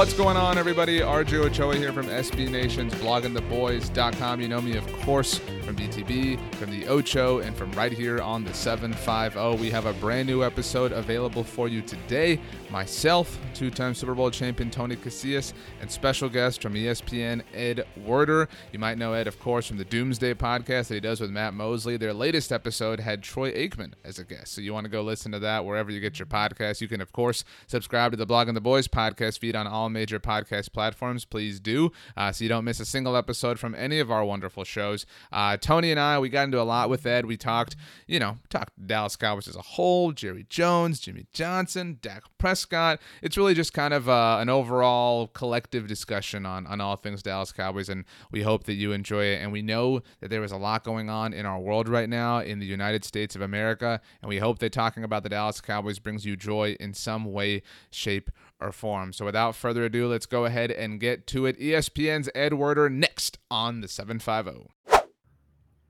What's going on, everybody? RJ Ochoa here from SB Nation's bloggingtheboys.com. You know me, of course, from BTB, from the Ocho, and from right here on the 750. We have a brand new episode available for you today. Myself, two time Super Bowl champion Tony Casillas, and special guest from ESPN, Ed Werder. You might know Ed, of course, from the Doomsday podcast that he does with Matt Mosley. Their latest episode had Troy Aikman as a guest. So you want to go listen to that wherever you get your podcast. You can, of course, subscribe to the Blogging the Boys podcast feed on all major podcast platforms. Please do, uh, so you don't miss a single episode from any of our wonderful shows. Uh, Tony and I, we got into a lot with Ed. We talked, you know, talked Dallas Cowboys as a whole, Jerry Jones, Jimmy Johnson, Dak Prescott. It's really just kind of uh, an overall collective discussion on, on all things Dallas Cowboys, and we hope that you enjoy it. And we know that there is a lot going on in our world right now in the United States of America, and we hope that talking about the Dallas Cowboys brings you joy in some way, shape, or form. So without further ado, let's go ahead and get to it. ESPN's Ed Werder next on the 750.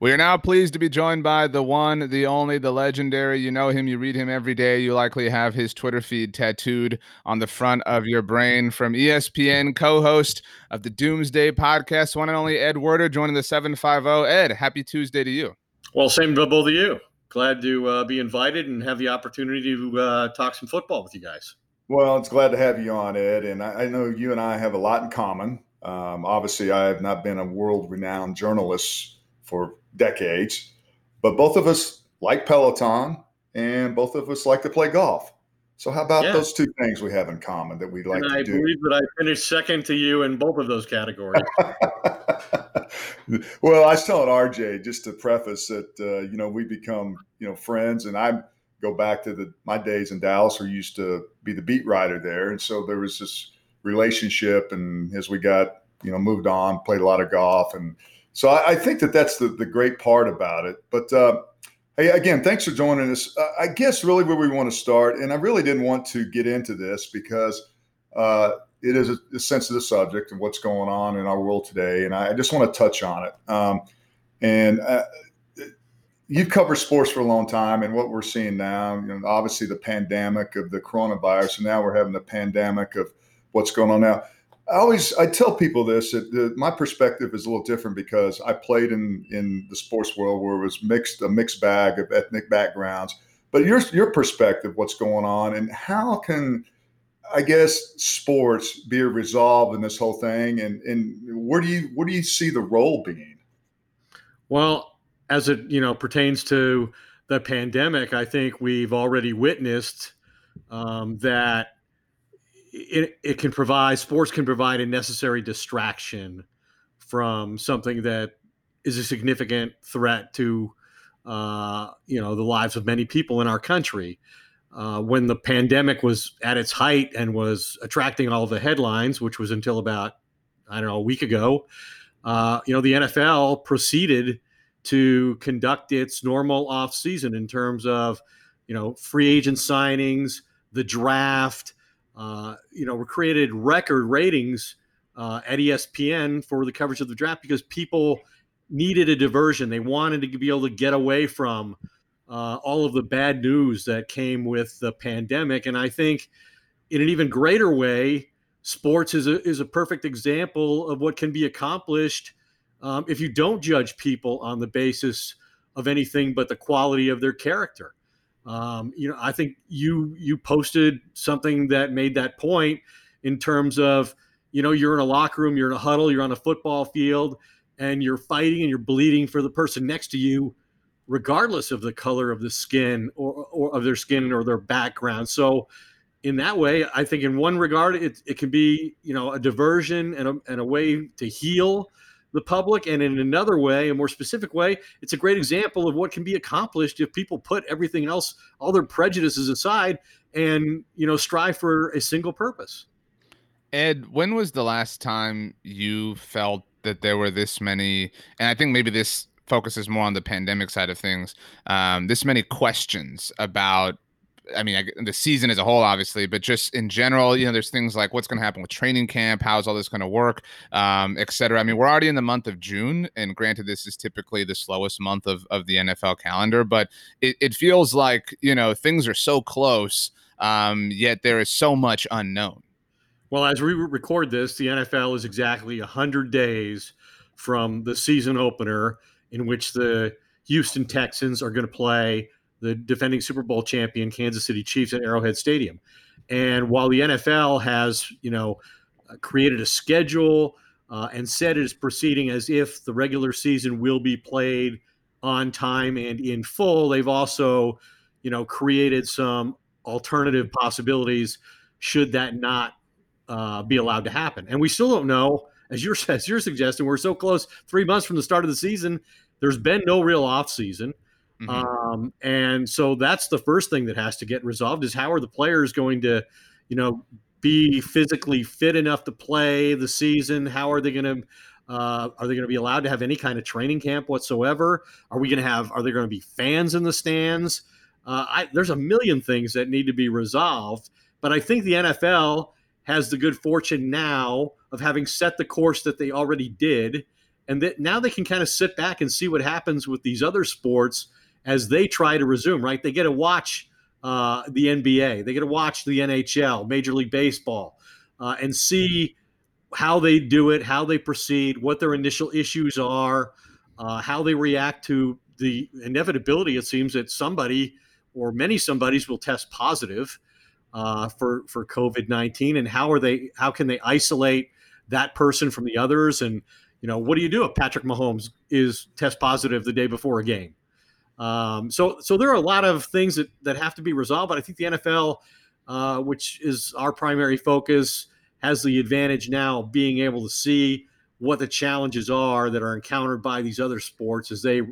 We are now pleased to be joined by the one, the only, the legendary. You know him, you read him every day. You likely have his Twitter feed tattooed on the front of your brain. From ESPN, co host of the Doomsday podcast, one and only Ed Werder joining the 750. Ed, happy Tuesday to you. Well, same to both of you. Glad to uh, be invited and have the opportunity to uh, talk some football with you guys. Well, it's glad to have you on, Ed. And I, I know you and I have a lot in common. Um, obviously, I have not been a world renowned journalist for decades, but both of us like Peloton and both of us like to play golf. So, how about Yeah. those two things we have in common that we'd like and to I do? I believe that I finished second to you in both of those categories. well, I was telling RJ just to preface that uh, you know we become you know friends, and I go back to the my days in Dallas, where used to be the beat writer there, and so there was this relationship, and as we got you know moved on, played a lot of golf, and so I, I think that that's the the great part about it. But uh, hey, again, thanks for joining us. Uh, I guess really where we want to start, and I really didn't want to get into this because. Uh, it is a, a sensitive subject and what's going on in our world today, and I just want to touch on it. Um, and uh, you've covered sports for a long time, and what we're seeing now, you know, obviously the pandemic of the coronavirus, and now we're having the pandemic of what's going on now. I always I tell people this that the, my perspective is a little different because I played in in the sports world where it was mixed a mixed bag of ethnic backgrounds. But your your perspective, what's going on, and how can I guess sports be resolved in this whole thing, and and where do you where do you see the role being? well, as it you know pertains to the pandemic, I think we've already witnessed um, that it, it can provide sports can provide a necessary distraction from something that is a significant threat to uh, you know the lives of many people in our country. Uh, when the pandemic was at its height and was attracting all the headlines, which was until about I don't know a week ago, uh, you know the NFL proceeded to conduct its normal off season in terms of you know free agent signings, the draft. Uh, you know, we created record ratings uh, at ESPN for the coverage of the draft because people needed a diversion. They wanted to be able to get away from uh, all of the bad news that came with the pandemic. And I think in an even greater way, sports is a, is a perfect example of what can be accomplished um, if you don't judge people on the basis of anything but the quality of their character. Um, you know, I think you you posted something that made that point in terms of you know you're in a locker room, you're in a huddle, you're on a football field, and you're fighting and you're bleeding for the person next to you, regardless of the color of the skin or, or of their skin or their background. So in that way, I think in one regard, it, it can be, you know, a diversion and a, and a way to heal the public. And in another way, a more specific way, it's a great example of what can be accomplished if people put everything else, all their prejudices aside and, you know, strive for a single purpose. Ed, when was the last time you felt that there were this many, and I think maybe this focuses more on the pandemic side of things, um, this many questions about I mean, I, the season as a whole, obviously, but just in general, you know, there's things like what's going to happen with training camp, how's all this going to work, um, et cetera. I mean, we're already in the month of June, and granted, this is typically the slowest month of, of the NFL calendar, but it, it feels like, you know, things are so close, um, yet there is so much unknown. Well, as we record this, the NFL is exactly 100 days from the season opener in which the Houston Texans are going to play the defending Super Bowl champion Kansas City Chiefs at Arrowhead Stadium. And while the NFL has, you know, uh, created a schedule uh, and said it is proceeding as if the regular season will be played on time and in full, they've also, you know, created some alternative possibilities should that not uh, be allowed to happen. And we still don't know, as you're as you're suggesting, we're so close, three months from the start of the season. There's been no real off season. Mm-hmm. Um, and so that's the first thing that has to get resolved is how are the players going to, you know, be physically fit enough to play the season? How are they going to uh, are they going to be allowed to have any kind of training camp whatsoever? Are we going to have? Are there going to be fans in the stands? Uh, I, there's a million things that need to be resolved, but I think the NFL has the good fortune now of having set the course that they already did, and that now they can kind of sit back and see what happens with these other sports as they try to resume, right? They get to watch uh, the NBA, they get to watch the NHL, Major League Baseball, uh, and see how they do it, how they proceed, what their initial issues are, uh, how they react to the inevitability. It seems that somebody or many somebodies will test positive uh, for for COVID nineteen, and how are they? How can they isolate that person from the others? And you know, what do you do if Patrick Mahomes is test positive the day before a game? Um, so, so there are a lot of things that, that have to be resolved, but I think the NFL, uh, which is our primary focus, has the advantage now of being able to see what the challenges are that are encountered by these other sports as they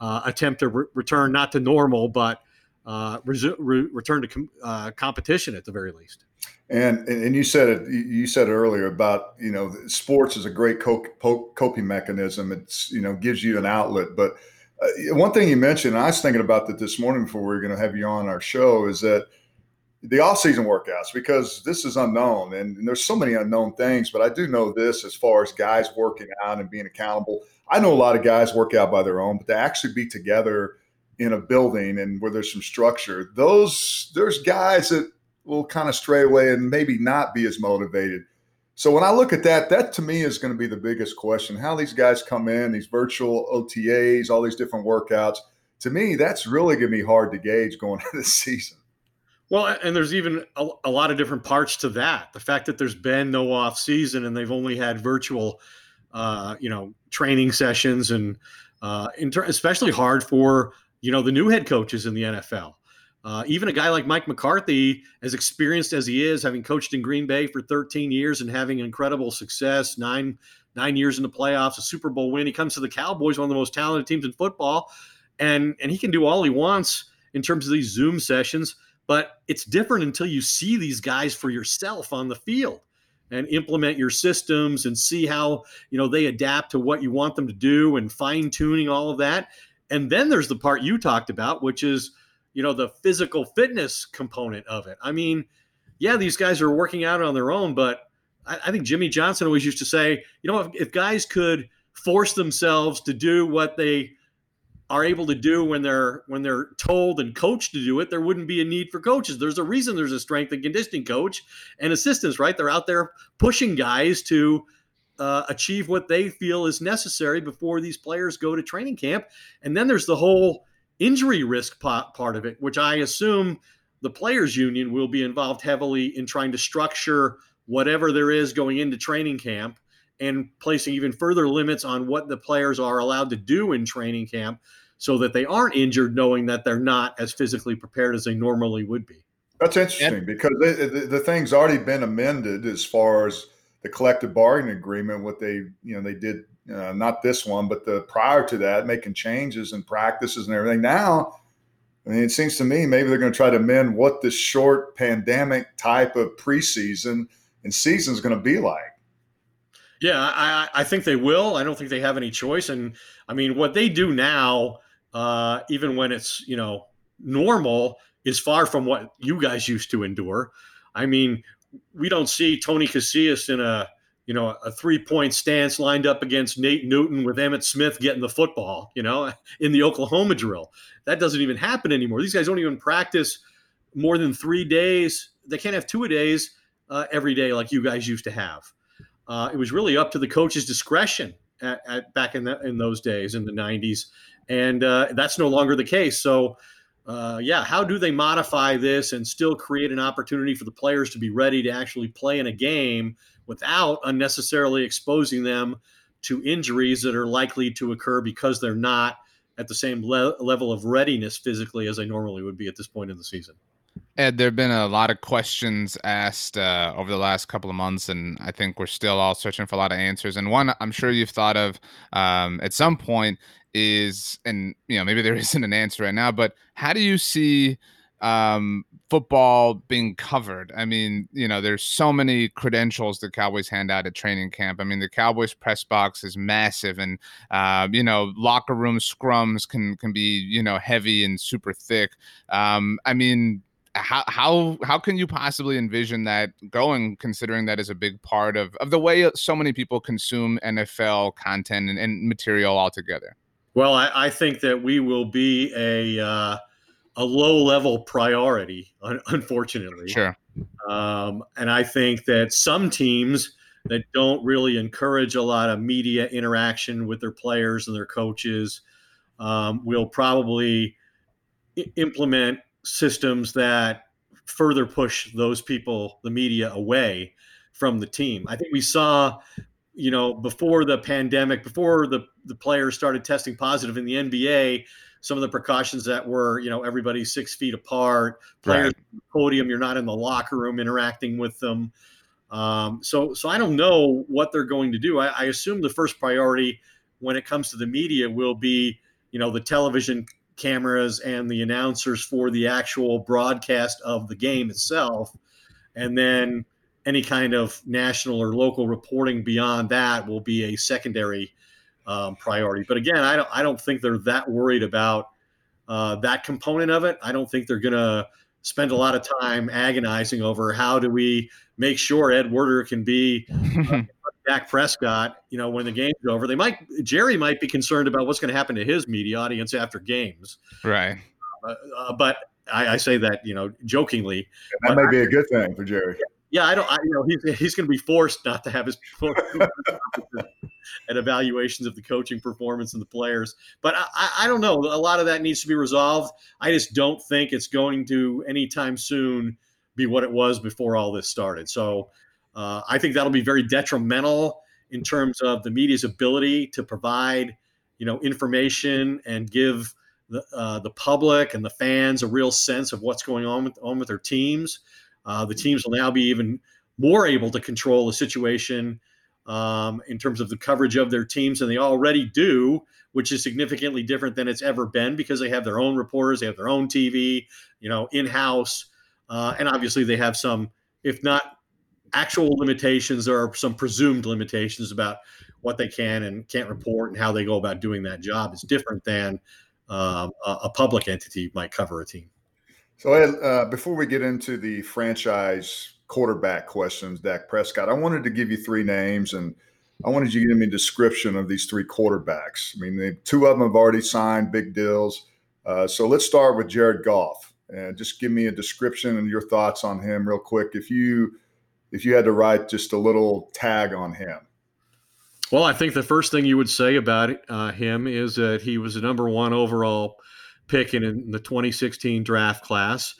uh, attempt to re- return not to normal, but uh, re- return to com- uh, competition at the very least. And and you said it you said it earlier about you know sports is a great coping mechanism. It's you know gives you an outlet, but Uh, one thing you mentioned, I was thinking about that this morning before we were going to have you on our show, is that the off-season workouts because this is unknown and, and, there's so many unknown things. But I do know this as far as guys working out and being accountable. I know a lot of guys work out by their own, but to actually be together in a building and where there's some structure, those there's guys that will kind of stray away and maybe not be as motivated. So when I look at that, that to me is going to be the biggest question. How these guys come in, these virtual OTAs, all these different workouts. To me, that's really going to be hard to gauge going into the season. Well, and there's even a, a, lot of different parts to that. The fact that there's been no off season and they've only had virtual, uh, you know, training sessions, and uh, inter- especially hard for you know the new head coaches in the NFL. Uh, even a guy like Mike McCarthy, as experienced as he is, having coached in Green Bay for 13 years and having incredible success, nine nine years in the playoffs, a Super Bowl win. He comes to the Cowboys, one of the most talented teams in football, and and he can do all he wants in terms of these Zoom sessions. But it's different until you see these guys for yourself on the field and implement your systems and see how you know they adapt to what you want them to do and fine tuning all of that. And then there's the part you talked about, which is you know the physical fitness component of it. I mean, yeah, these guys are working out on their own, but I, I think Jimmy Johnson always used to say, you know, if, if guys could force themselves to do what they are able to do when they're when they're told and coached to do it, there wouldn't be a need for coaches. There's a reason there's a strength and conditioning coach and assistants, right? They're out there pushing guys to uh, achieve what they feel is necessary before these players go to training camp. And then there's the whole injury risk part of it, which I assume the players union will be involved heavily in trying to structure whatever there is going into training camp and placing even further limits on what the players are allowed to do in training camp so that they aren't injured knowing that they're not as physically prepared as they normally would be. That's interesting because they, the, the thing's already been amended as far as the collective bargaining agreement. What they, you know, they did uh, not this one, but the prior to that, making changes and practices and everything. Now, I mean, it seems to me maybe they're going to try to mend what this short pandemic type of preseason and season is going to be like. Yeah, I, I think they will. I don't think they have any choice. And I mean, what they do now uh, even when it's you know normal, is far from what you guys used to endure. I mean, we don't see Tony Casillas in a you know a three point stance lined up against Nate Newton with Emmitt Smith getting the football. You know, in the Oklahoma drill, that doesn't even happen anymore. These guys don't even practice more than three days. They can't have two a days uh, every day like you guys used to have. Uh, it was really up to the coach's discretion at, at, back in the, in those days in the 90s and uh, that's no longer the case. So, uh, yeah, how do they modify this and still create an opportunity for the players to be ready to actually play in a game without unnecessarily exposing them to injuries that are likely to occur because they're not at the same le- level of readiness physically as they normally would be at this point in the season? Ed, there have been a lot of questions asked uh, over the last couple of months, and I think we're still all searching for a lot of answers. And one I'm sure you've thought of um, at some point is, and you know, maybe there isn't an answer right now, but how do you see um, football being covered? I mean, you know, there's so many credentials the Cowboys hand out at training camp. I mean, the Cowboys press box is massive, and uh, you know, locker room scrums can can be you know heavy and super thick. Um, I mean how how how can you possibly envision that going considering that is a big part of of the way so many people consume NFL content and, and material altogether? Well, I, I, think that we will be a uh, a low level priority, unfortunately. Sure. Um, and I think that some teams that don't really encourage a lot of media interaction with their players and their coaches um, will probably I- implement systems that further push those people, the media, away from the team. I think we saw you know, before the pandemic, before the, the players started testing positive in the NBA, some of the precautions that were, you know, everybody six feet apart, players right. podium, you're not in the locker room interacting with them. Um, so, so I don't know what they're going to do. I, I assume the first priority when it comes to the media will be, you know, the television cameras and the announcers for the actual broadcast of the game itself, and then any kind of national or local reporting beyond that will be a secondary um, priority. But again, I don't I don't think they're that worried about uh, that component of it. I don't think they're going to spend a lot of time agonizing over how do we make sure Ed Werder can be uh, Dak Prescott. You know, when the game's over, they might Jerry might be concerned about what's going to happen to his media audience after games. Right. Uh, uh but I, I, say that you know jokingly. That may be a good thing for Jerry yeah, I don't. I, you know, he's he's going to be forced not to have his at evaluations of the coaching performance and the players. But I, I don't know. A lot of that needs to be resolved. I just don't think it's going to anytime soon be what it was before all this started. So uh, I think that'll be very detrimental in terms of the media's ability to provide, you know, information and give the uh, the public and the fans a real sense of what's going on with on with their teams. Uh, the teams will now be even more able to control the situation um, in terms of the coverage of their teams than they already do, which is significantly different than it's ever been because they have their own reporters, they have their own TV, you know, in house, uh, and obviously they have some, if not actual limitations, there are some presumed limitations about what they can and can't report and how they go about doing that job. It's different than um, a, a public entity might cover a team. So, uh, before we get into the franchise quarterback questions, Dak Prescott, I wanted to give you three names and I wanted you to give me a description of these three quarterbacks. I mean, they, two of them have already signed big deals. Uh, so let's start with Jared Goff, and just give me a description and your thoughts on him, real quick. If you if you had to write just a little tag on him. Well, I think the first thing you would say about uh, him is that he was the number one overall pick in, in the 2016 draft class.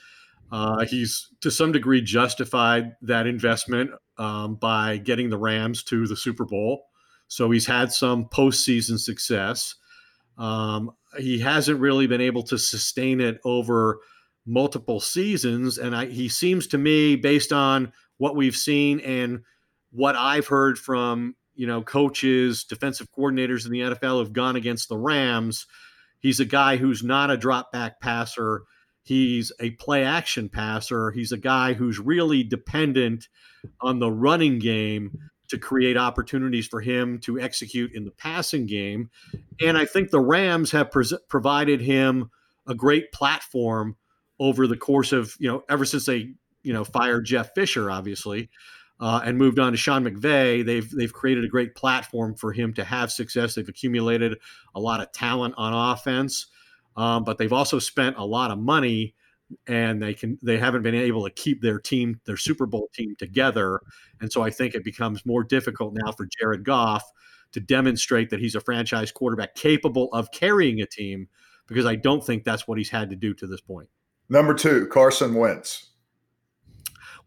Uh, he's to some degree justified that investment um, by getting the Rams to the Super Bowl. So he's had some postseason success. Um, he hasn't really been able to sustain it over multiple seasons. And I, he seems to me, based on what we've seen and what I've heard from you know coaches, defensive coordinators in the NFL who've gone against the Rams. He's a guy who's not a drop back passer. He's a play action passer. He's a guy who's really dependent on the running game to create opportunities for him to execute in the passing game. And I think the Rams have provided him a great platform over the course of, you know, ever since they, you know, fired Jeff Fisher, obviously, uh, and moved on to Sean McVay. They've they've created a great platform for him to have success. They've accumulated a lot of talent on offense, um, but they've also spent a lot of money and they can they haven't been able to keep their team their Super Bowl team together and so I think it becomes more difficult now for Jared Goff to demonstrate that he's a franchise quarterback capable of carrying a team because I don't think that's what he's had to do to this point. Number 2, Carson Wentz.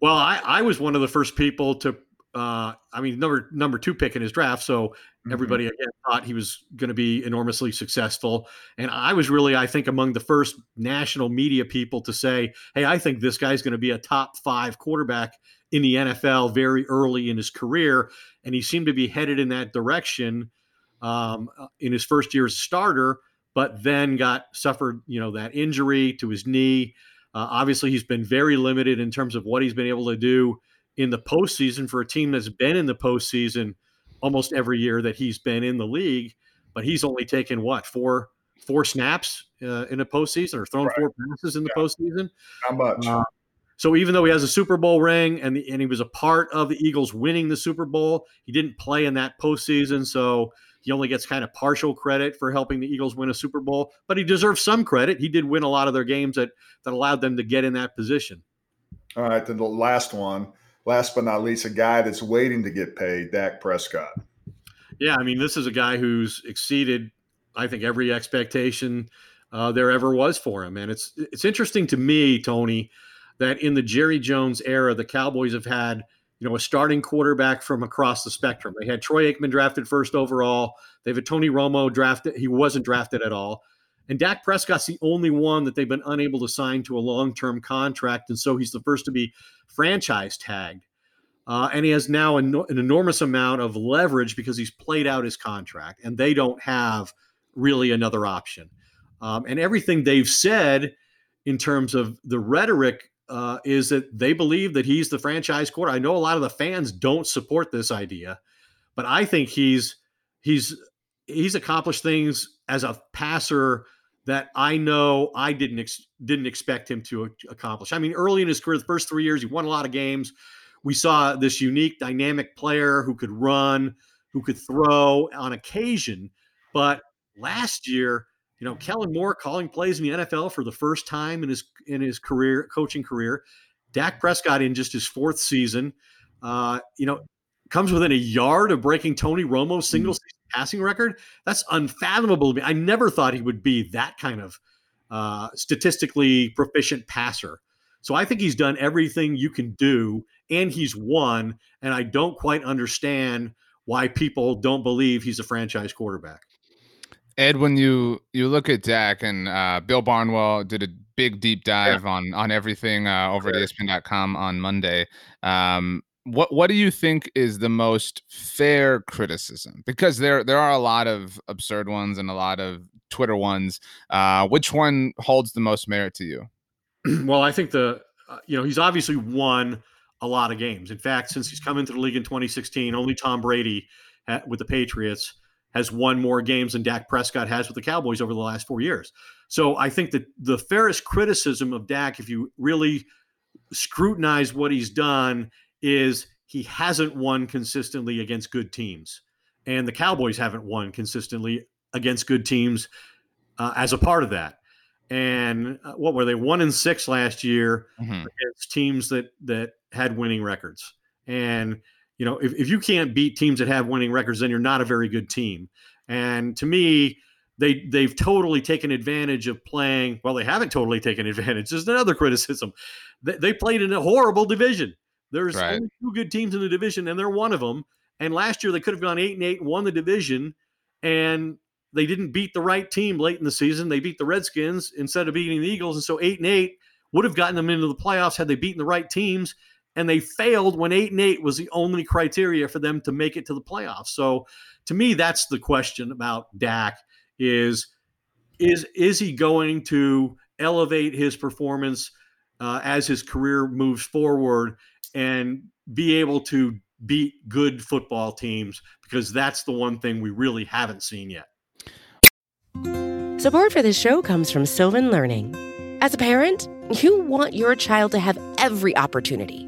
Well, I, I was one of the first people to uh, I mean, number number two pick in his draft. So mm-hmm. everybody again thought he was going to be enormously successful. And I was really, I think, among the first national media people to say, "Hey, I think this guy's going to be a top five quarterback in the NFL very early in his career." And he seemed to be headed in that direction um, in his first year as a starter, but then got suffered, you know, that injury to his knee. Uh, obviously, he's been very limited in terms of what he's been able to do in the postseason for a team that's been in the postseason almost every year that he's been in the league. But he's only taken what four four snaps uh, in a postseason or thrown right. four passes in the yeah. postseason. How much? Uh, so even though he has a Super Bowl ring and the, and he was a part of the Eagles winning the Super Bowl, he didn't play in that postseason. So he only gets kind of partial credit for helping the Eagles win a Super Bowl, but he deserves some credit. He did win a lot of their games that that allowed them to get in that position. All right, then the last one last but not least, a guy that's waiting to get paid, Dak Prescott. Yeah, I mean, this is a guy who's exceeded, I think, every expectation uh, there ever was for him. And it's it's interesting to me, Tony, that in the Jerry Jones era, the Cowboys have had you know a starting quarterback from across the spectrum. They had Troy Aikman drafted first overall. They've a Tony Romo drafted. He wasn't drafted at all. And Dak Prescott's the only one that they've been unable to sign to a long term contract. And so he's the first to be franchise tagged. Uh, and he has now an, an, enormous amount of leverage because he's played out his contract and they don't have really another option. Um, and everything they've said in terms of the rhetoric uh, is that they believe that he's the franchise quarter. I know a lot of the fans don't support this idea, but I think he's he's he's accomplished things as a passer that I know I didn't ex- didn't expect him to accomplish. I mean, early in his career, the first three years, he won a lot of games. We saw this unique, dynamic player who could run, who could throw on occasion. But last year, you know, Kellen Moore calling plays in the NFL for the first time in his in his career, coaching career. Dak Prescott in just his fourth season, uh, you know, comes within a yard of breaking Tony Romo's single mm-hmm. season passing record. That's unfathomable to me. I never thought he would be that kind of uh, statistically proficient passer. So I think he's done everything you can do, and he's won. And I don't quite understand why people don't believe he's a franchise quarterback. Ed, when you you look at Dak and uh, Bill Barnwell did a big deep dive yeah. on on everything uh, over at ESPN.com on Monday. Um, what what do you think is the most fair criticism? Because there there are a lot of absurd ones and a lot of Twitter ones. Uh, which one holds the most merit to you? well, I think the uh, you know he's obviously won a lot of games. In fact, since he's come into the league in 2016, only Tom Brady ha- with the Patriots has won more games than Dak Prescott has with the Cowboys over the last four years. So I think that the fairest criticism of Dak, if you really scrutinize what he's done, is he hasn't won consistently against good teams. and the Cowboys haven't won consistently against good teams uh, as a part of that. And uh, what were they one in six last year mm-hmm. against teams that that had winning records? And you know, if, if you can't beat teams that have winning records, then you're not a very good team. And to me, they they've totally taken advantage of playing. Well, they haven't totally taken advantage. There's another criticism. They, they played in a horrible division. There's right. only two good teams in the division, and they're one of them. And last year they could have gone eight and eight and won the division, and they didn't beat the right team late in the season. They beat the Redskins instead of beating the Eagles, and so eight and eight would have gotten them into the playoffs had they beaten the right teams. And they failed when eight and eight was the only criteria for them to make it to the playoffs. So, to me, that's the question about Dak: is is is he going to elevate his performance uh, as his career moves forward and be able to beat good football teams because that's the one thing we really haven't seen yet. Support for this show comes from Sylvan Learning. As a parent, you want your child to have every opportunity,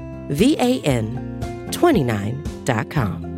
V A N 29.com.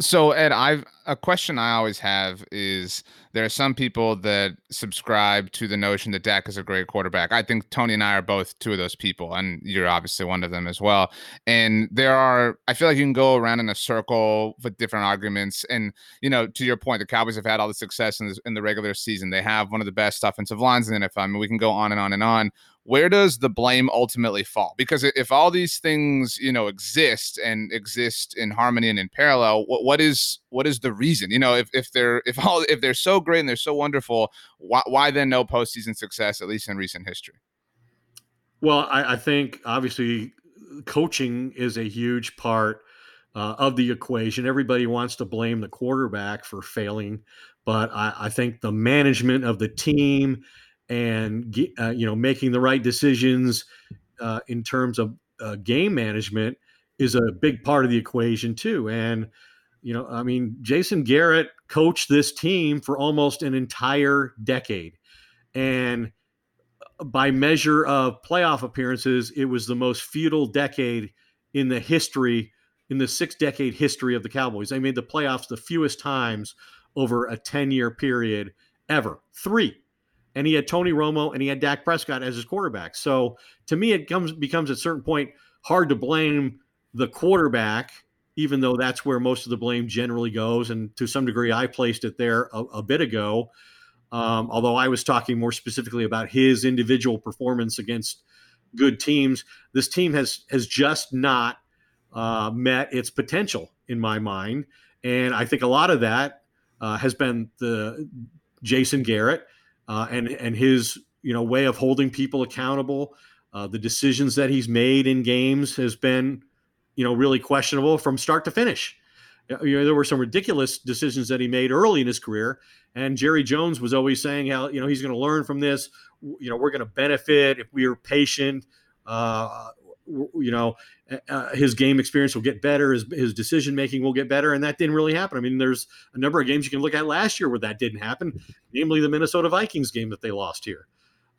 So, Ed, I've a question I always have is there are some people that subscribe to the notion that Dak is a great quarterback. I think Tony and I are both two of those people, and you're obviously one of them as well. And there are, I feel like you can go around in a circle with different arguments. And you know, to your point, the Cowboys have had all the success in, in the regular season. They have one of the best offensive lines in the NFL. I mean, we can go on and on and on where does the blame ultimately fall? Because if all these things, you know, exist and exist in harmony and in parallel, what, what is what is the reason? You know, if, if they're if all if they're so great and they're so wonderful, why, why then no postseason success, at least in recent history? Well, I, I think obviously coaching is a huge part uh, of the equation. Everybody wants to blame the quarterback for failing, but I, I think the management of the team and uh, you know making the right decisions uh, in terms of uh, game management is a big part of the equation too. And you know, I mean, Jason Garrett coached this team for almost an entire decade, and uh, by measure of playoff appearances, it was the most futile decade in the history in the six decade history of the Cowboys. They made the playoffs the fewest times over a 10 year period ever. Three and he had Tony Romo and he had Dak Prescott as his quarterback. So to me, it comes becomes at a certain point hard to blame the quarterback, even though that's where most of the blame generally goes. And to some degree, I placed it there a, a bit ago. Um, although I was talking more specifically about his individual performance against good teams, this team has has just not uh, met its potential in my mind, and I think a lot of that uh, has been the Jason Garrett uh, and and his you know way of holding people accountable. Uh, the decisions that he's made in games has been you know really questionable from start to finish. You know, there were some ridiculous decisions that he made early in his career, and Jerry Jones was always saying how you know he's going to learn from this. You know, we're going to benefit if we are patient. Uh, you know, uh, his game experience will get better, his, his decision making will get better, and that didn't really happen. I mean, there's a number of games you can look at last year where that didn't happen, namely the Minnesota Vikings game that they lost here.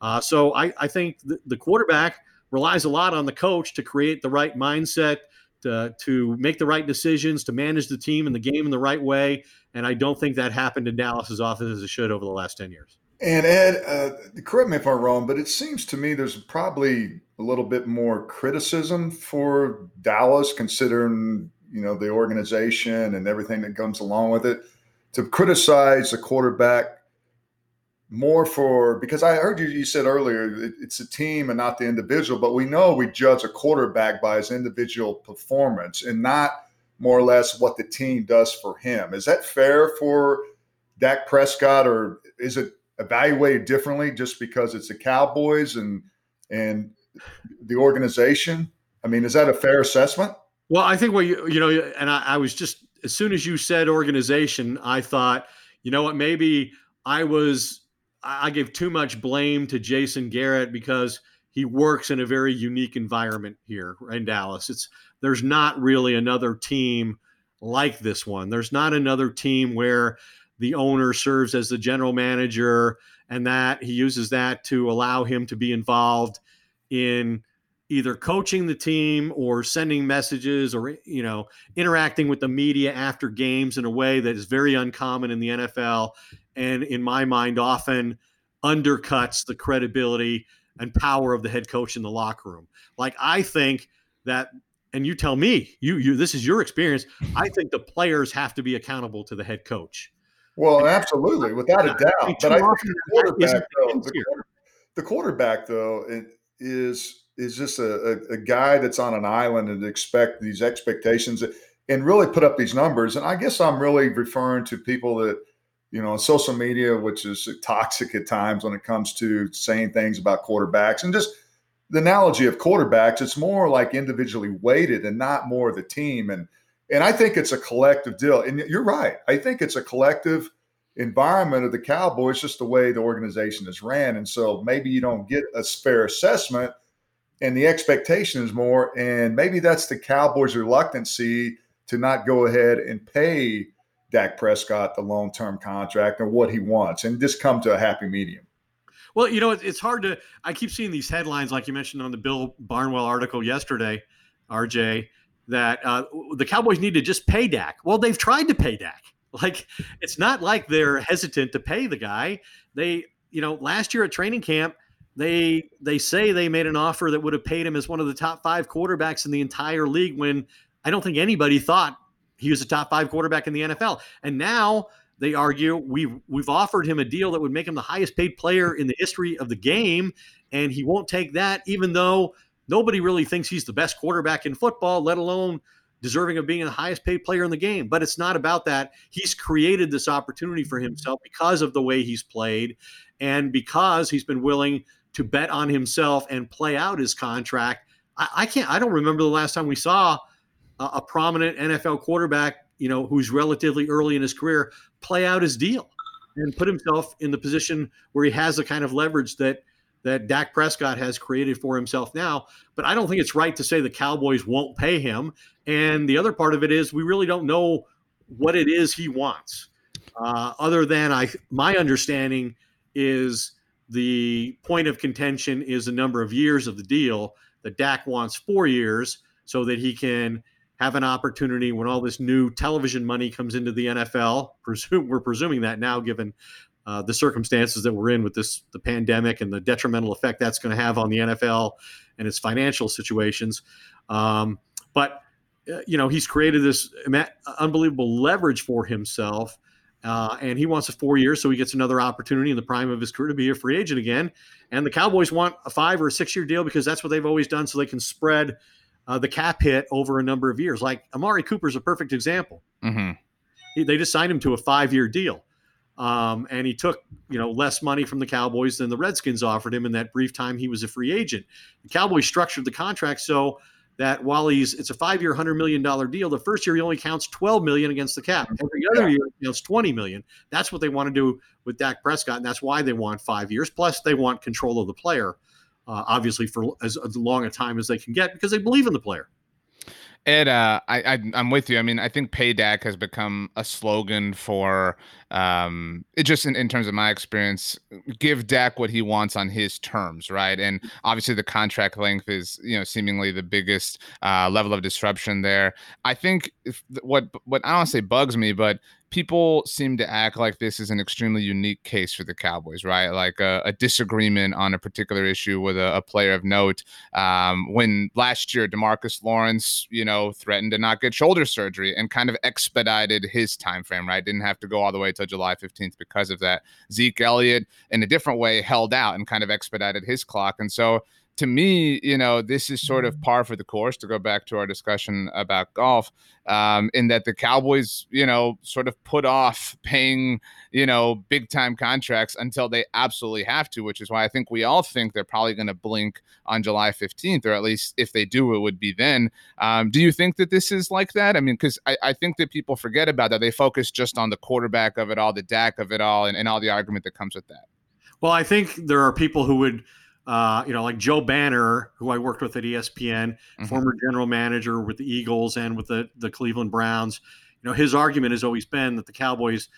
Uh, so I, I think the, the, quarterback relies a lot on the coach to create the right mindset, to, to make the right decisions, to manage the team and the game in the right way. And I don't think that happened in Dallas as often as it should over the last 10 years. And Ed, uh, correct me if I'm wrong, but it seems to me there's probably a little bit more criticism for Dallas, considering you know the organization and everything that comes along with it. To criticize the quarterback more for because I heard you you said earlier it, it's a team and not the individual, but we know we judge a quarterback by his individual performance and not more or less what the team does for him. Is that fair for Dak Prescott, or is it evaluated differently just because it's the Cowboys and and the organization? I mean, is that a fair assessment? Well, I think what you you know, and I, I was just as soon as you said organization, I thought, you know what, maybe I was I gave too much blame to Jason Garrett because he works in a very unique environment here in Dallas. It's there's not really another team like this one. There's not another team where the owner serves as the general manager and that he uses that to allow him to be involved in either coaching the team or sending messages or you know interacting with the media after games in a way that is very uncommon in the NFL and in my mind often undercuts the credibility and power of the head coach in the locker room. Like I think that and you tell me, you you this is your experience, I think the players have to be accountable to the head coach. Well, absolutely, without a doubt. But I think the quarterback though, the, the quarterback though is is just a, a, a, guy that's on an island and expect these expectations and really put up these numbers. And I guess I'm really referring to people that you know, on social media, which is toxic at times when it comes to saying things about quarterbacks and just the analogy of quarterbacks, it's more like individually weighted and not more the team. And and I think it's a collective deal. And you're right. I think it's a collective environment of the Cowboys, just the way the organization is ran. And so maybe you don't get a fair assessment and the expectation is more. And maybe that's the Cowboys' reluctancy to not go ahead and pay Dak Prescott the long term contract or what he wants and just come to a happy medium. Well, you know, it's hard to. I keep seeing these headlines, like you mentioned on the Bill Barnwell article yesterday, RJ, that uh, the Cowboys need to just pay Dak. Well, they've tried to pay Dak. Like, it's not like they're hesitant to pay the guy. They, you know, last year at training camp, they they say they made an offer that would have paid him as one of the top five quarterbacks in the entire league. When I don't think anybody thought he was a top five quarterback in the NFL. And now they argue we've we've offered him a deal that would make him the highest paid player in the history of the game, and he won't take that, even though nobody really thinks he's the best quarterback in football, let alone deserving of being the highest paid player in the game. But it's not about that. He's created this opportunity for mm-hmm. himself because of the way he's played and because he's been willing to bet on himself and play out his contract. I, I can't I don't remember the last time we saw a prominent NFL quarterback, you know, who's relatively early in his career, play out his deal and put himself in the position where he has the kind of leverage that that Dak Prescott has created for himself now. But I don't think it's right to say the Cowboys won't pay him. And the other part of it is we really don't know what it is he wants. Uh, other than I, my understanding is the point of contention is the number of years of the deal. That Dak wants four years so that he can have an opportunity when all this new television money comes into the NFL. Presume, we're presuming that now, given uh, the circumstances that we're in with this the pandemic and the detrimental effect that's going to have on the NFL and its financial situations. Um, but uh, you know, he's created this unbelievable leverage for himself. Uh, and he wants a four years, so he gets another opportunity in the prime of his career to be a free agent again. And the Cowboys want a five or a six year deal because that's what they've always done, so they can spread uh, the cap hit over a number of years. Like Amari Cooper is a perfect example. Mm-hmm. He, they just signed him to a five year deal. Um, and he took you know less money from the Cowboys than the Redskins offered him in that brief time he was a free agent. The Cowboys structured the contract so that while he's it's a five year, hundred million dollar deal, the first year he only counts twelve million against the cap. Every other year he counts twenty million. That's what they want to do with Dak Prescott, and that's why they want five years. Plus, they want control of the player uh, obviously for as, as long a time as they can get because they believe in the player. Ed, uh, I, I am with you. I mean, I think pay payback has become a slogan for um, it just in, in terms of my experience, give Dak what he wants on his terms, right? And obviously the contract length is, you know, seemingly the biggest uh, level of disruption there. I think what what I don't say bugs me, but people seem to act like this is an extremely unique case for the Cowboys, right? Like a, a disagreement on a particular issue with a, a player of note. Um, when last year Demarcus Lawrence, you know, threatened to not get shoulder surgery and kind of expedited his time frame, right? Didn't have to go all the way till July 15th because of that. Zeke Elliott, in a different way, held out and kind of expedited his clock, and so to me, you know, this is sort of mm-hmm. par for the course to go back to our discussion about golf, um, in that the Cowboys, you know, sort of put off paying, you know, big time contracts until they absolutely have to, which is why I think we all think they're probably going to blink on July 15th, or at least if they do, it would be then. Um, do you think that this is like that? I mean, because I, I, think that people forget about that. They focus just on the quarterback of it all, the Dak of it all, and, and all the argument that comes with that. Well, I think there are people who would uh, you know, like Joe Banner, who I worked with at ESPN, mm-hmm. former general manager with the Eagles and with the, the Cleveland Browns. You know, his argument has always been that the Cowboys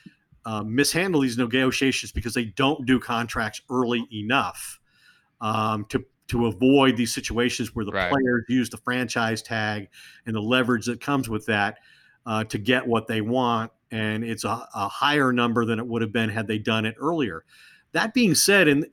uh, mishandle these negotiations because they don't do contracts early enough um, to to avoid these situations where the right. players use the franchise tag and the leverage that comes with that uh, to get what they want, and it's a, a higher number than it would have been had they done it earlier. That being said, and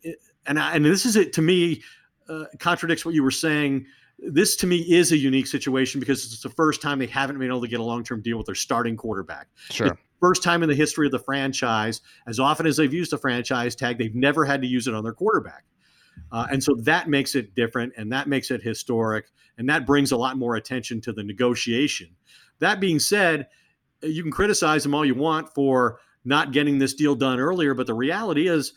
and I, and this is it to me uh, contradicts what you were saying. This to me is a unique situation because it's the first time they haven't been able to get a long term deal with their starting quarterback. Sure. first time in the history of the franchise, as often as they've used the franchise tag, they've never had to use it on their quarterback. Uh, and so that makes it different and that makes it historic and that brings a lot more attention to the negotiation. That being said, you can criticize them all you want for not getting this deal done earlier, but the reality is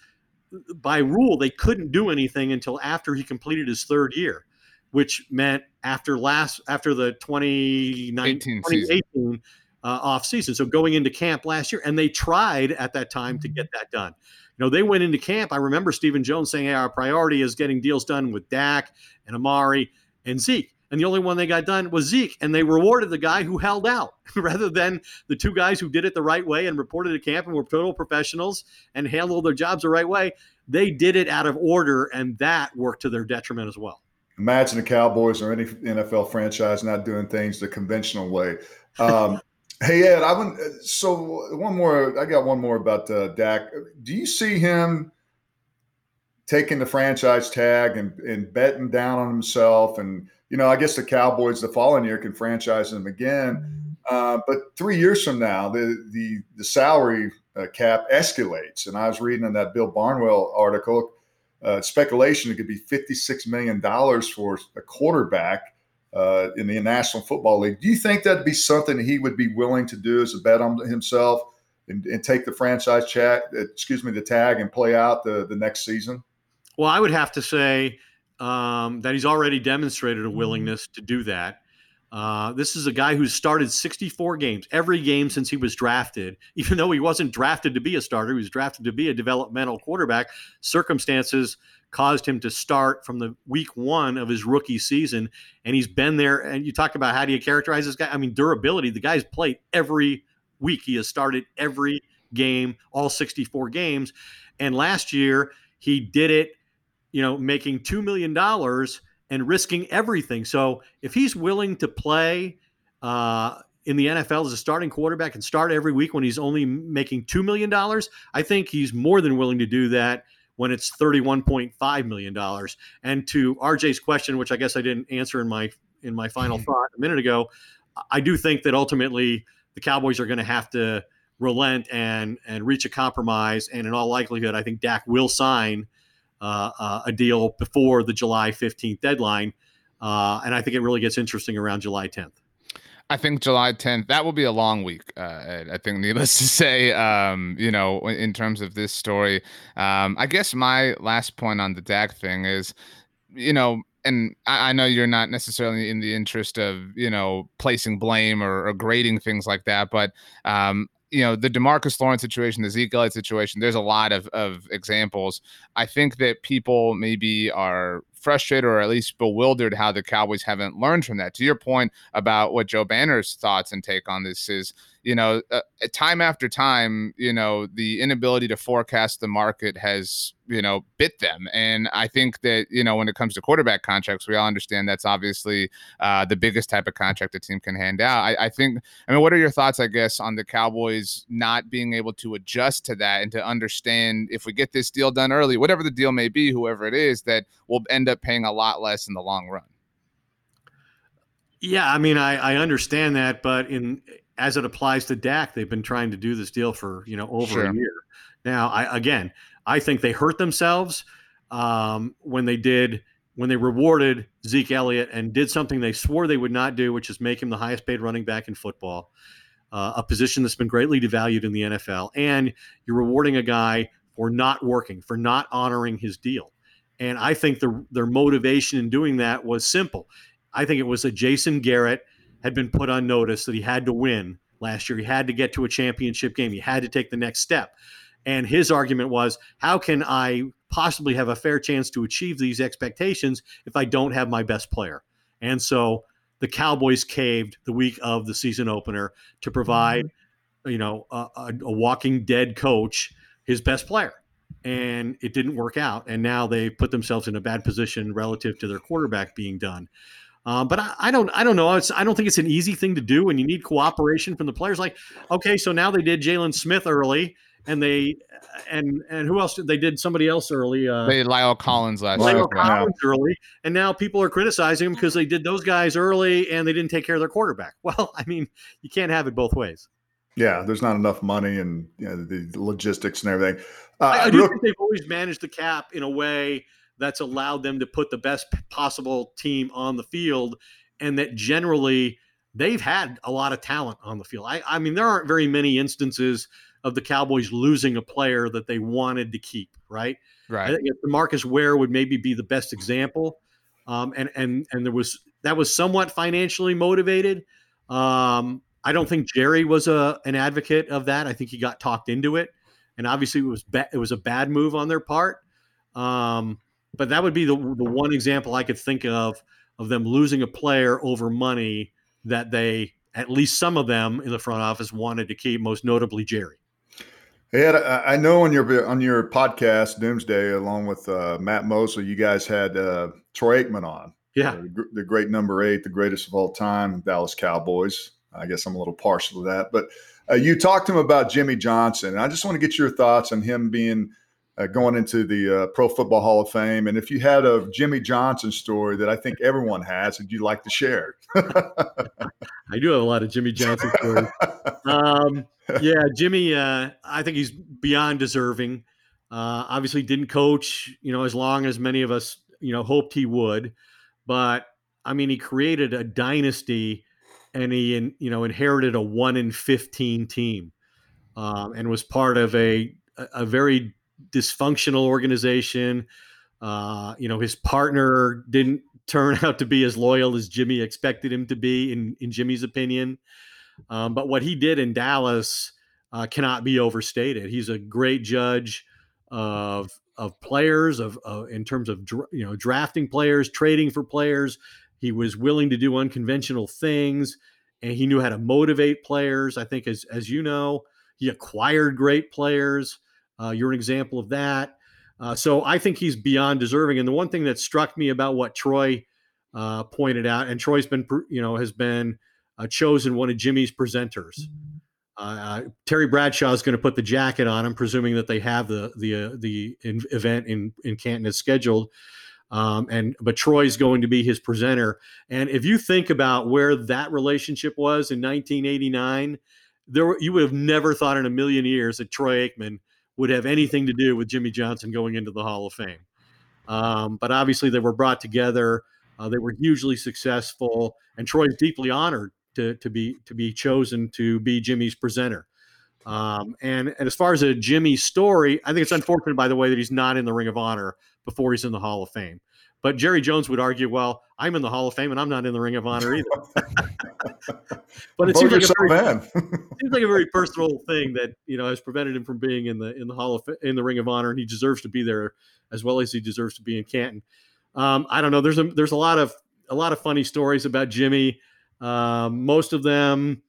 by rule, they couldn't do anything until after he completed his third year, which meant after last after the 2019 2018 uh, off season. So going into camp last year, and they tried at that time to get mm-hmm. that done. You know, they went into camp. I remember Stephen Jones saying, "Hey, our priority is getting deals done with Dak and Amari and Zeke." And the only one they got done was Zeke, and they rewarded the guy who held out rather than the two guys who did it the right way and reported to camp and were total professionals and handled their jobs the right way. They did it out of order, and that worked to their detriment as well. Imagine the Cowboys or any NFL franchise not doing things the conventional way. Um, hey Ed, I would so one more. I got one more about uh, Dak. Do you see him? taking the franchise tag and, and betting down on himself and you know, I guess the Cowboys the following year can franchise them again. Uh, but three years from now, the the the salary uh, cap escalates. And I was reading in that Bill Barnwell article, uh, speculation it could be fifty six million dollars for a quarterback uh, in the National Football League. Do you think that'd be something he would be willing to do as a bet on himself and, and take the franchise chat, excuse me, the tag and play out the the next season? Well, I would have to say um, that he's already demonstrated a mm-hmm. willingness to do that. Uh, this is a guy who's started 64 games, every game since he was drafted. Even though he wasn't drafted to be a starter, he was drafted to be a developmental quarterback. Circumstances caused him to start from the week one of his rookie season, and he's been there. And you talk about how do you characterize this guy? I mean, durability. The guy's played every week. He has started every game, all 64 games. And last year, he did it you know, making $2 million and risking everything. So if he's willing to play uh, in the NFL as a starting quarterback and start every week when he's only making $2 million, I think he's more than willing to do that when it's $31.5 million. And to RJ's question, which I guess I didn't answer in my in my final thought a minute ago, I do think that ultimately the Cowboys are going to have to relent and and reach a compromise. And in all likelihood, I think Dak will sign a deal before the July 15th deadline. Uh, and I think it really gets interesting around July 10th. I think July 10th, that will be a long week. Uh, I think, needless to say, um, you know, in terms of this story, um, I guess my last point on the Dak thing is, you know, and I, I, know you're not necessarily in the interest of, you know, placing blame or, or grading things like that, but um, you know the Demarcus Lawrence situation, the Zeke Elliott situation. There's a lot of of examples. I think that people maybe are frustrated or at least bewildered how the Cowboys haven't learned from that. To your point about what Joe Banner's thoughts and take on this is, you know, uh, time after time, you know, the inability to forecast the market has, you know, bit them. And I think that, you know, when it comes to quarterback contracts, we all understand that's obviously uh, the biggest type of contract a team can hand out. I, I think, I mean, what are your thoughts, I guess, on the Cowboys not being able to adjust to that and to understand if we get this deal done early, whatever the deal may be, whoever it is, that we'll end up paying a lot less in the long run? Yeah, I mean, I, I understand that, but in as it applies to Dak, they've been trying to do this deal for you know over sure. a year. Now, I again, I think they hurt themselves um, when they did when they rewarded Zeke Elliott and did something they swore they would not do, which is make him the highest paid running back in football, uh, a position that's been greatly devalued in the NFL, and you're rewarding a guy for not working, for not honoring his deal. And I think the, their motivation in doing that was simple. I think it was a Jason Garrett had been put on notice that he had to win last year. He had to get to a championship game. He had to take the next step. And his argument was, how can I possibly have a fair chance to achieve these expectations if I don't have my best player? And so the Cowboys caved the week of the season opener to provide, mm-hmm. you know, a, a, a walking dead coach his best player. And it didn't work out. And now they put themselves in a bad position relative to their quarterback being done. Um, but I, I, don't, I don't know. It's, I don't think it's an easy thing to do, and you need cooperation from the players. Like, okay, so now they did Jaylon Smith early, and they, and and who else did they did somebody else early? Uh, they Lyle Collins last La'el year. Collins early, and now people are criticizing them because they did those guys early and they didn't take care of their quarterback. Well, I mean, you can't have it both ways. Yeah, there's not enough money and you know, the logistics and everything. Uh, I, I do real- think they've always managed the cap in a way that's allowed them to put the best possible team on the field and that generally they've had a lot of talent on the field. I, I mean, there aren't very many instances of the Cowboys losing a player that they wanted to keep, right? Right. I think Marcus Ware would maybe be the best example. Um, and and and there was that was somewhat financially motivated. Um, I don't think Jerry was a an advocate of that. I think he got talked into it, and obviously it was ba- it was a bad move on their part. Um, but that would be the, the one example I could think of of them losing a player over money that they at least some of them in the front office wanted to keep, most notably Jerry. Ed, I know on your on your podcast Doomsday, along with uh, Matt Mosley, you guys had uh, Troy Aikman on. Yeah, uh, the, the, great number eight, the greatest of all time, Dallas Cowboys. I guess I'm a little partial to that, but uh, you talked to him about Jimmy Johnson, and I just want to get your thoughts on him being uh, going into the uh, Pro Football Hall of Fame. And if you had a Jimmy Johnson story that I think everyone has, that you'd like to share? I do have a lot of Jimmy Johnson stories. um, yeah, Jimmy, uh, I think he's beyond deserving. Uh, obviously, didn't coach, you know, as long as many of us, you know, hoped he would. But I mean, he created a dynasty, and he, you know, inherited a one in fifteen team, um, and was part of a a very dysfunctional organization. Uh, you know, his partner didn't turn out to be as loyal as Jimmy expected him to be, in in Jimmy's opinion. Um, but what he did in Dallas uh, cannot be overstated. He's a great judge of of players, of uh, in terms of you know drafting players, trading for players. He was willing to do unconventional things, and he knew how to motivate players. I think, as as you know, he acquired great players. Uh, you're an example of that. Uh, so I think he's beyond deserving. And the one thing that struck me about what Troy uh, pointed out, and Troy's been, you know, has been uh, chosen one of Jimmy's presenters. Mm-hmm. Uh, Terry Bradshaw is going to put the jacket on him, presuming that they have the the uh, the in, event in in Canton is scheduled. Um, and but Troy's going to be his presenter. And if you think about where that relationship was in 1989, there were, you would have never thought in a million years that Troy Aikman would have anything to do with Jimmy Johnson going into the Hall of Fame. Um, but obviously, they were brought together. Uh, they were hugely successful, and Troy's deeply honored to, to be to be chosen to be Jimmy's presenter. Um, and and as far as a Jimmy story, I think it's unfortunate, by the way, that he's not in the Ring of Honor before he's in the Hall of Fame. But Jerry Jones would argue, well, I'm in the Hall of Fame and I'm not in the Ring of Honor either. but it seems like, very, seems like, a very, personal thing that you know has prevented him from being in the in the Hall of in the Ring of Honor, and he deserves to be there as well as he deserves to be in Canton. um, I don't know. There's a there's a lot of a lot of funny stories about Jimmy. Um, most of them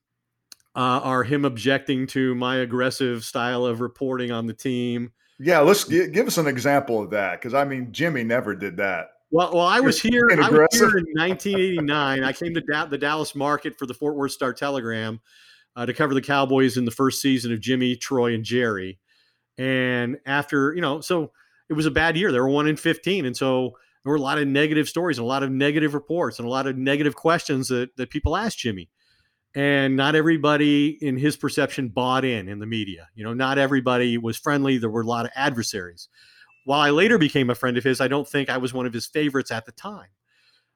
uh, are him objecting to my aggressive style of reporting on the team. Yeah, let's give us an example of that because I mean Jimmy never did that. Well, well, I was here. I was here in 1989. I came to da- the Dallas market for the Fort Worth Star Telegram uh, to cover the Cowboys in the first season of Jimmy, Troy, and Jerry. And after you know, so it was a bad year. They were one in 15, and so there were a lot of negative stories and a lot of negative reports and a lot of negative questions that that people asked Jimmy and not everybody in his perception bought in in the media you know not everybody was friendly there were a lot of adversaries while i later became a friend of his i don't think i was one of his favorites at the time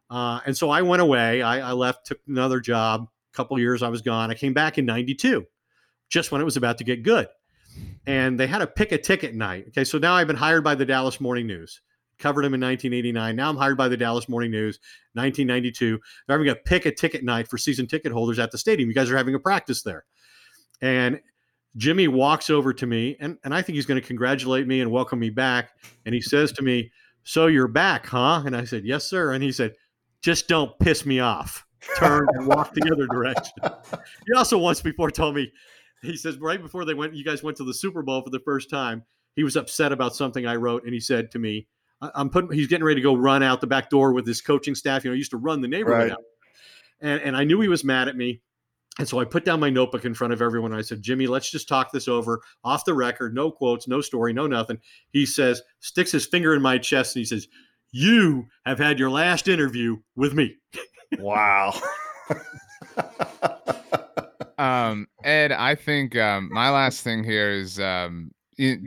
uh, and so i went away I, I, left took another job a couple years i was gone i came back in 92 just when it was about to get good and they had a pick a ticket night okay so now i've been hired by the dallas morning news covered him in 1989. Now I'm hired by the Dallas Morning News, 1992. They're having a pick a ticket night for season ticket holders at the stadium. You guys are having a practice there. And Jimmy walks over to me, and, and I think he's going to congratulate me and welcome me back. And he says to me, So you're back, huh? And I said, Yes, sir. And he said, Just don't piss me off. Turn and walk the other direction. He also once before told me, he says, right before they went, you guys went to the Super Bowl for the first time. He was upset about something I wrote, and he said to me, I'm putting. He's getting ready to go run out the back door with his coaching staff. You know, he used to run the neighborhood right. out, and and I knew he was mad at me. And so I put down my notebook in front of everyone. I said, Jimmy, let's just talk this over off the record, no quotes, no story, no nothing. He says, sticks his finger in my chest and he says, You have had your last interview with me. Wow. um, Ed, I think um, my last thing here is um,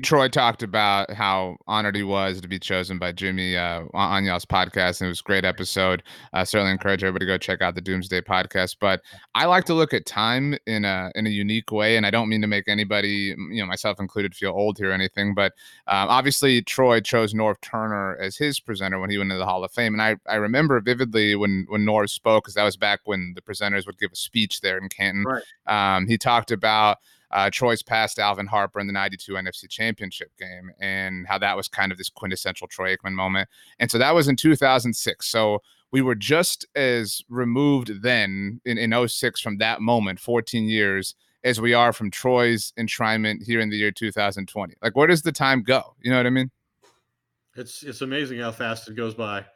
Troy talked about how honored he was to be chosen by Jimmy uh, on y'all's podcast, and it was a great episode. Uh, certainly encourage everybody to go check out the Doomsday podcast. But I like to look at time in a in a unique way, and I don't mean to make anybody, you know, myself included, feel old here or anything. But um, obviously, Troy chose Norv Turner as his presenter when he went into the Hall of Fame, and I I remember vividly when when Norv spoke, because that was back when the presenters would give a speech there in Canton. Right. Um, he talked about uh, Troy's past Alvin Harper in the 92 NFC Championship game and how that was kind of this quintessential Troy Aikman moment. And so that was in 2006. So we were just as removed then in, in 06 from that moment, 14 years, as we are from Troy's enshrinement here in the year 2020. Like, where does the time go? You know what I mean? It's it's amazing how fast it goes by.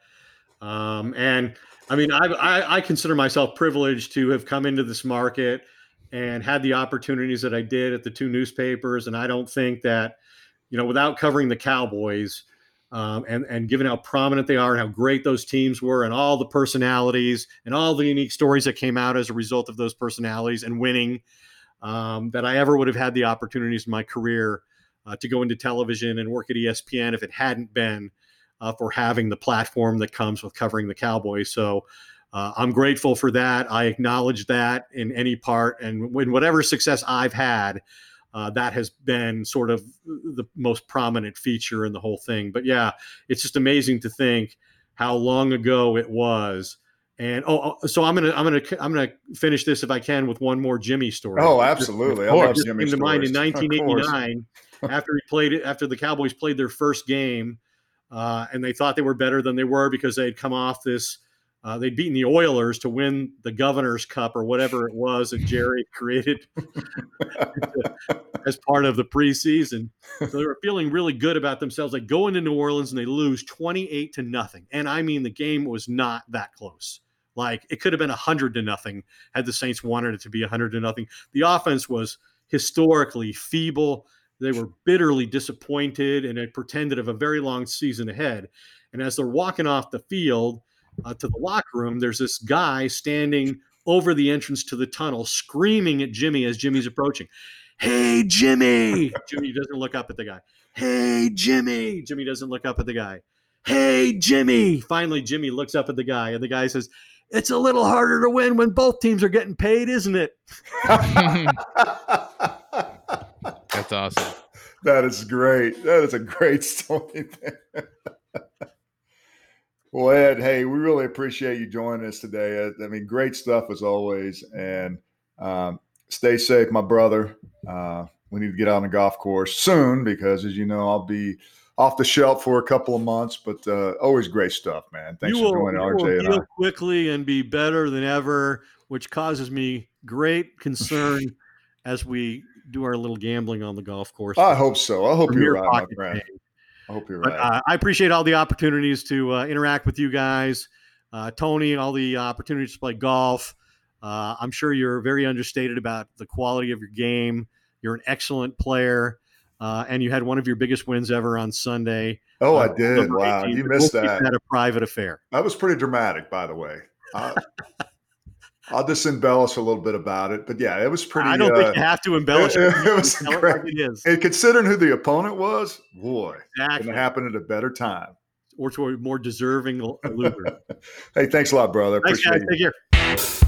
Um, and I mean, I, I, I consider myself privileged to have come into this market and had the opportunities that I did at the two newspapers. And I don't think that, you know, without covering the Cowboys um, and, and given how prominent they are and how great those teams were and all the personalities and all the unique stories that came out as a result of those personalities and winning, um, that I ever would have had the opportunities in my career uh, to go into television and work at ESPN if it hadn't been uh, for having the platform that comes with covering the Cowboys. So, uh, I'm grateful for that. I acknowledge that in any part, and in whatever success I've had, uh, that has been sort of the most prominent feature in the whole thing. But yeah, it's just amazing to think how long ago it was. And oh, oh so I'm gonna I'm gonna I'm gonna finish this if I can with one more Jimmy story. Oh, absolutely! I love Jimmy came to mind in 1989 after he played it after the Cowboys played their first game, uh, and they thought they were better than they were because they had come off this uh, they'd beaten the Oilers to win the Governor's Cup or whatever it was that Jerry created as part of the preseason. So they were feeling really good about themselves. They go into New Orleans and they lose 28 to nothing. And I mean, the game was not that close. Like it could have been 100 to nothing had the Saints wanted it to be 100 to nothing. The offense was historically feeble. They were bitterly disappointed and had pretended of a very long season ahead. And as they're walking off the field, uh, to the locker room, there's this guy standing over the entrance to the tunnel, screaming at Jimmy as Jimmy's approaching. Hey, Jimmy! Jimmy doesn't look up at the guy. Hey, Jimmy! Jimmy doesn't look up at the guy. Hey, Jimmy! Finally, Jimmy looks up at the guy, and the guy says, It's a little harder to win when both teams are getting paid, isn't it? That's awesome. That is great. That is a great story. Well, Ed, hey, we really appreciate you joining us today. I mean, great stuff as always. And um, stay safe, my brother. Uh, we need to get on the golf course soon because, as you know, I'll be off the shelf for a couple of months, but uh, always great stuff, man. Thanks you for will, joining you will RJ and I. heal quickly and be better than ever, which causes me great concern as we do our little gambling on the golf course. I hope so. I hope From you're right, my friend. I hope you're But right. uh, I appreciate all the opportunities to uh, interact with you guys, uh, Tony. All the opportunities to play golf. Uh, I'm sure you're very understated about the quality of your game. You're an excellent player, uh, and you had one of your biggest wins ever on Sunday. oh, uh, I did. Wow, 18th. you We'll missed that. that a private affair. That was pretty dramatic, by the way. I'll just embellish a little bit about it, but yeah, it was pretty. I don't uh, think you have to embellish it- it. it was Tell it like it is. And considering who the opponent was, boy, Exactly. couldn't happen at a better time. Or to a more deserving loser. Hey, thanks a lot, brother. Thanks, Appreciate guys. you. Take care.